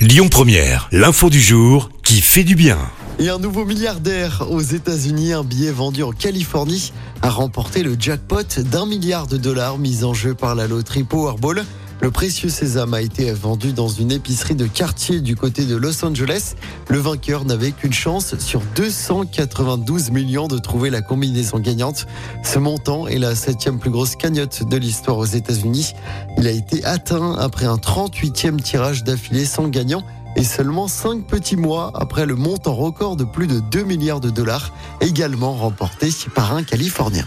Lyon Première, l'info du jour qui fait du bien. Et un nouveau milliardaire aux États-Unis, un billet vendu en Californie, a remporté le jackpot d'un milliard de dollars mis en jeu par la loterie Powerball. Le précieux sésame a été vendu dans une épicerie de quartier du côté de Los Angeles. Le vainqueur n'avait qu'une chance sur 292 millions de trouver la combinaison gagnante. Ce montant est la septième plus grosse cagnotte de l'histoire aux États-Unis. Il a été atteint après un 38e tirage d'affilée sans gagnant et seulement 5 petits mois après le montant record de plus de 2 milliards de dollars, également remporté par un Californien.